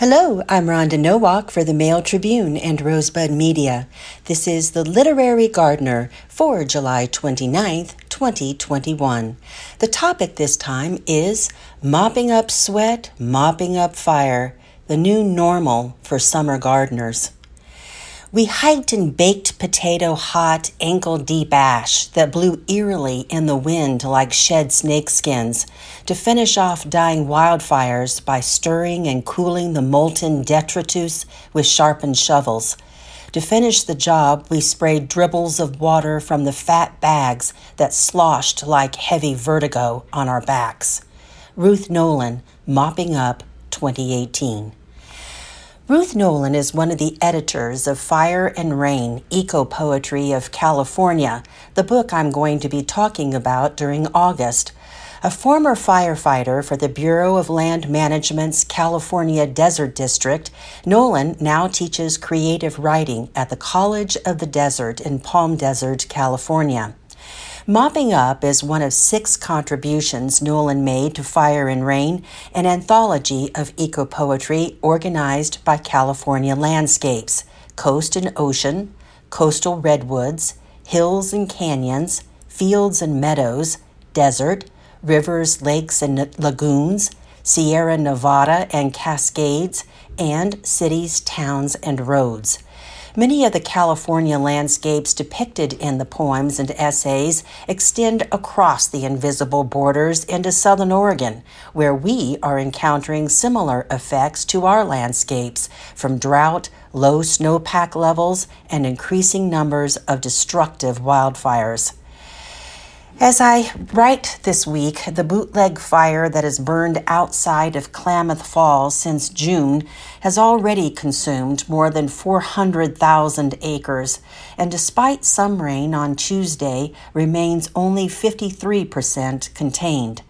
Hello, I'm Rhonda Nowak for the Mail Tribune and Rosebud Media. This is the Literary Gardener for July 29th, 2021. The topic this time is Mopping Up Sweat, Mopping Up Fire, the new normal for summer gardeners. We hiked in baked potato hot, ankle deep ash that blew eerily in the wind like shed snakeskins to finish off dying wildfires by stirring and cooling the molten detritus with sharpened shovels. To finish the job, we sprayed dribbles of water from the fat bags that sloshed like heavy vertigo on our backs. Ruth Nolan, Mopping Up 2018. Ruth Nolan is one of the editors of Fire and Rain Eco Poetry of California, the book I'm going to be talking about during August. A former firefighter for the Bureau of Land Management's California Desert District, Nolan now teaches creative writing at the College of the Desert in Palm Desert, California. Mopping Up is one of six contributions Nolan made to Fire and Rain, an anthology of eco poetry organized by California Landscapes, Coast and Ocean, Coastal Redwoods, Hills and Canyons, Fields and Meadows, Desert, Rivers, Lakes and Lagoons, Sierra Nevada and Cascades, and Cities, Towns, and Roads. Many of the California landscapes depicted in the poems and essays extend across the invisible borders into southern Oregon, where we are encountering similar effects to our landscapes from drought, low snowpack levels, and increasing numbers of destructive wildfires. As I write this week, the bootleg fire that has burned outside of Klamath Falls since June has already consumed more than 400,000 acres, and despite some rain on Tuesday, remains only 53% contained.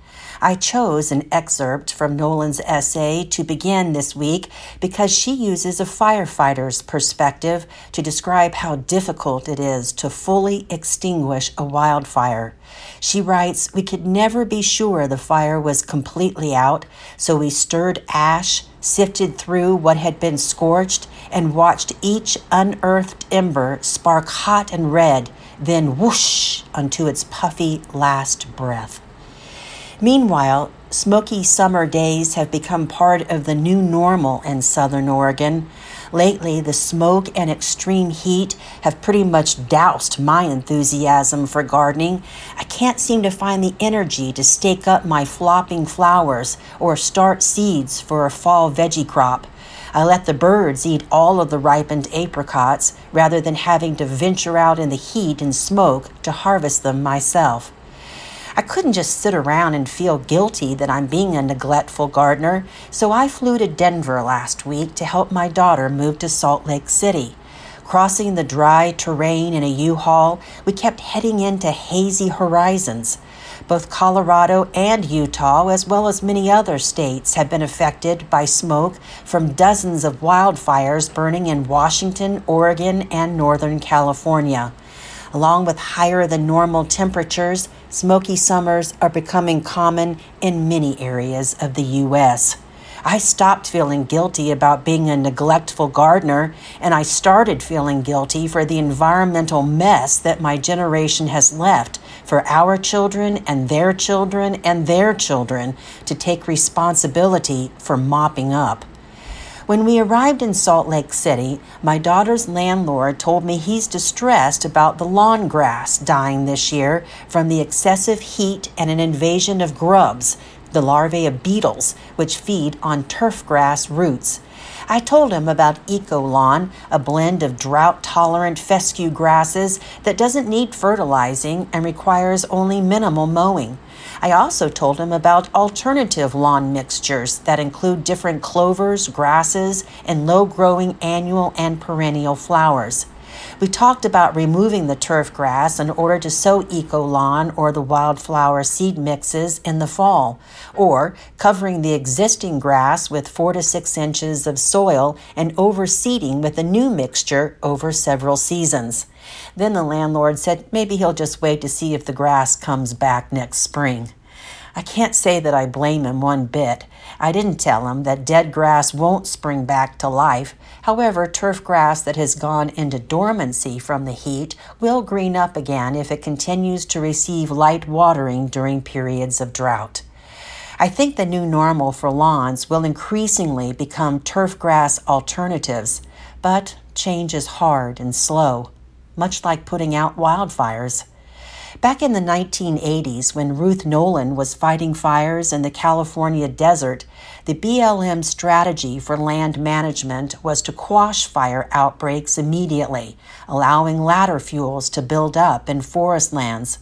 I chose an excerpt from Nolan's essay to begin this week because she uses a firefighter's perspective to describe how difficult it is to fully extinguish a wildfire. She writes, We could never be sure the fire was completely out, so we stirred ash, sifted through what had been scorched, and watched each unearthed ember spark hot and red, then whoosh unto its puffy last breath. Meanwhile, smoky summer days have become part of the new normal in southern Oregon. Lately, the smoke and extreme heat have pretty much doused my enthusiasm for gardening. I can't seem to find the energy to stake up my flopping flowers or start seeds for a fall veggie crop. I let the birds eat all of the ripened apricots rather than having to venture out in the heat and smoke to harvest them myself. I couldn't just sit around and feel guilty that I'm being a neglectful gardener, so I flew to Denver last week to help my daughter move to Salt Lake City. Crossing the dry terrain in a U-Haul, we kept heading into hazy horizons. Both Colorado and Utah, as well as many other states, have been affected by smoke from dozens of wildfires burning in Washington, Oregon, and Northern California. Along with higher than normal temperatures, smoky summers are becoming common in many areas of the U.S. I stopped feeling guilty about being a neglectful gardener, and I started feeling guilty for the environmental mess that my generation has left for our children and their children and their children to take responsibility for mopping up. When we arrived in Salt Lake City, my daughter's landlord told me he's distressed about the lawn grass dying this year from the excessive heat and an invasion of grubs, the larvae of beetles, which feed on turf grass roots. I told him about Eco Lawn, a blend of drought tolerant fescue grasses that doesn't need fertilizing and requires only minimal mowing. I also told him about alternative lawn mixtures that include different clovers, grasses, and low growing annual and perennial flowers. We talked about removing the turf grass in order to sow eco lawn or the wildflower seed mixes in the fall, or covering the existing grass with four to six inches of soil and overseeding with a new mixture over several seasons. Then the landlord said maybe he'll just wait to see if the grass comes back next spring. I can't say that I blame him one bit. I didn't tell him that dead grass won't spring back to life. However, turf grass that has gone into dormancy from the heat will green up again if it continues to receive light watering during periods of drought. I think the new normal for lawns will increasingly become turf grass alternatives, but change is hard and slow, much like putting out wildfires. Back in the 1980s, when Ruth Nolan was fighting fires in the California desert, the BLM strategy for land management was to quash fire outbreaks immediately, allowing ladder fuels to build up in forest lands.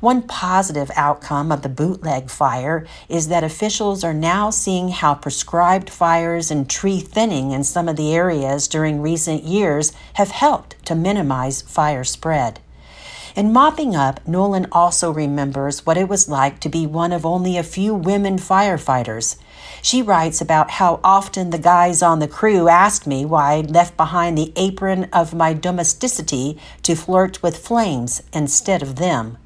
One positive outcome of the bootleg fire is that officials are now seeing how prescribed fires and tree thinning in some of the areas during recent years have helped to minimize fire spread. In mopping up, Nolan also remembers what it was like to be one of only a few women firefighters. She writes about how often the guys on the crew asked me why I'd left behind the apron of my domesticity to flirt with flames instead of them.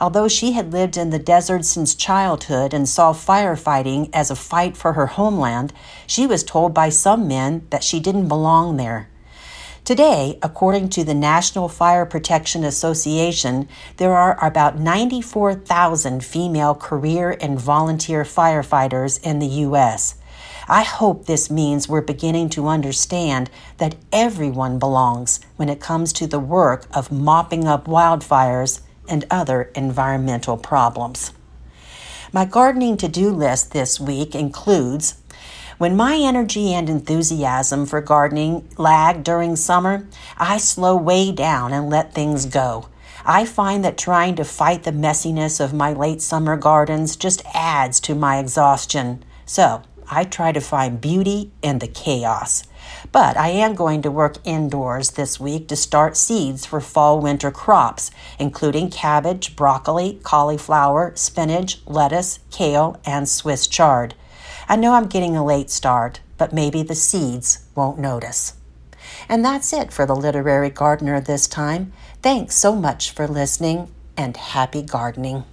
Although she had lived in the desert since childhood and saw firefighting as a fight for her homeland, she was told by some men that she didn't belong there. Today, according to the National Fire Protection Association, there are about 94,000 female career and volunteer firefighters in the U.S. I hope this means we're beginning to understand that everyone belongs when it comes to the work of mopping up wildfires and other environmental problems. My gardening to do list this week includes when my energy and enthusiasm for gardening lag during summer, I slow way down and let things go. I find that trying to fight the messiness of my late summer gardens just adds to my exhaustion. So I try to find beauty in the chaos. But I am going to work indoors this week to start seeds for fall winter crops, including cabbage, broccoli, cauliflower, spinach, lettuce, kale, and Swiss chard. I know I'm getting a late start, but maybe the seeds won't notice. And that's it for the Literary Gardener this time. Thanks so much for listening and happy gardening.